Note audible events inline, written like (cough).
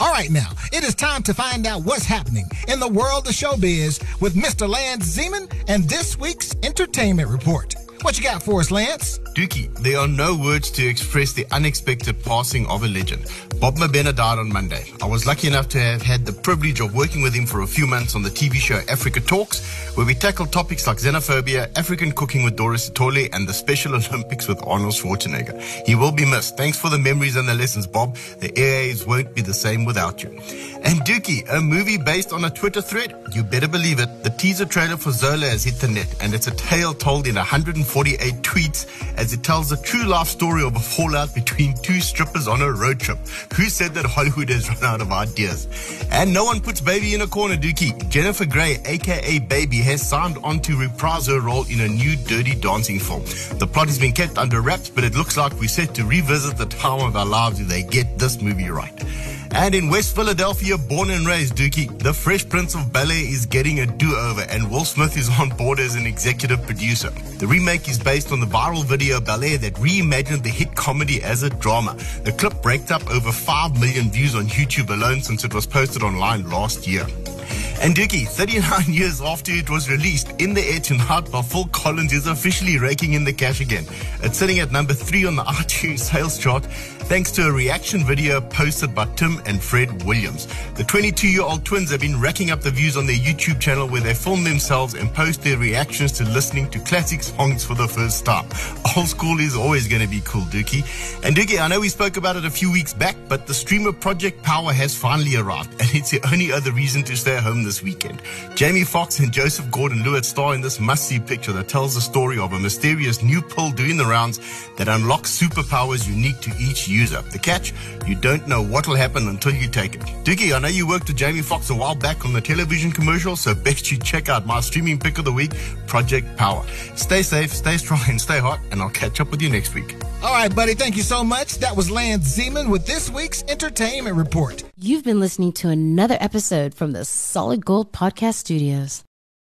All right, now, it is time to find out what's happening in the world of showbiz with Mr. Lance Zeman and this week's entertainment report. What you got for us, Lance? Dookie, there are no words to express the unexpected passing of a legend. Bob Mabena died on Monday. I was lucky enough to have had the privilege of working with him for a few months on the TV show Africa Talks, where we tackled topics like xenophobia, African cooking with Doris Sithole, and the Special (laughs) Olympics with Arnold Schwarzenegger. He will be missed. Thanks for the memories and the lessons, Bob. The AAs won't be the same without you. And Dookie, a movie based on a Twitter thread. You better believe it. The teaser trailer for Zola has hit the net, and it's a tale told in 148 tweets as it tells the true life story of a fallout between two strippers on a road trip. Who said that Hollywood has run out of ideas? And no one puts Baby in a corner, Dookie. Jennifer Grey, aka Baby, has signed on to reprise her role in a new Dirty Dancing film. The plot has been kept under wraps, but it looks like we're set to revisit the time of our lives if they get this movie right. And in West Philadelphia, born and raised Dookie, the Fresh Prince of Air is getting a do-over and Will Smith is on board as an executive producer. The remake is based on the viral video Air that reimagined the hit comedy as a drama. The clip raked up over 5 million views on YouTube alone since it was posted online last year. And Dookie, 39 (laughs) years after it was released, In the Air Tonight by Phil Collins is officially raking in the cash again. It's sitting at number three on the (laughs) iTunes sales chart thanks to a reaction video posted by Tim and Fred Williams. The 22 year old twins have been racking up the views on their YouTube channel where they film themselves and post their reactions to listening to classic songs for the first time. Old school is always going to be cool, Dookie. And Dookie, I know we spoke about it a few weeks back, but the streamer Project Power has finally arrived, (laughs) and it's the only other reason to stay home this weekend. Jamie Foxx and Joseph Gordon-Levitt star in this must-see picture that tells the story of a mysterious new pill doing the rounds that unlocks superpowers unique to each user. The catch, you don't know what will happen until you take it. Dookie, I know you worked with Jamie Foxx a while back on the television commercial, so (laughs) best you check out my streaming pick of the week, Project Power. Stay safe, stay strong, and stay hot, and I'll catch up with you next week. All right, buddy, thank you so much. That was Lance Zeman with this week's Entertainment Report. You've been listening to another episode from the Solid Gold Podcast Studios.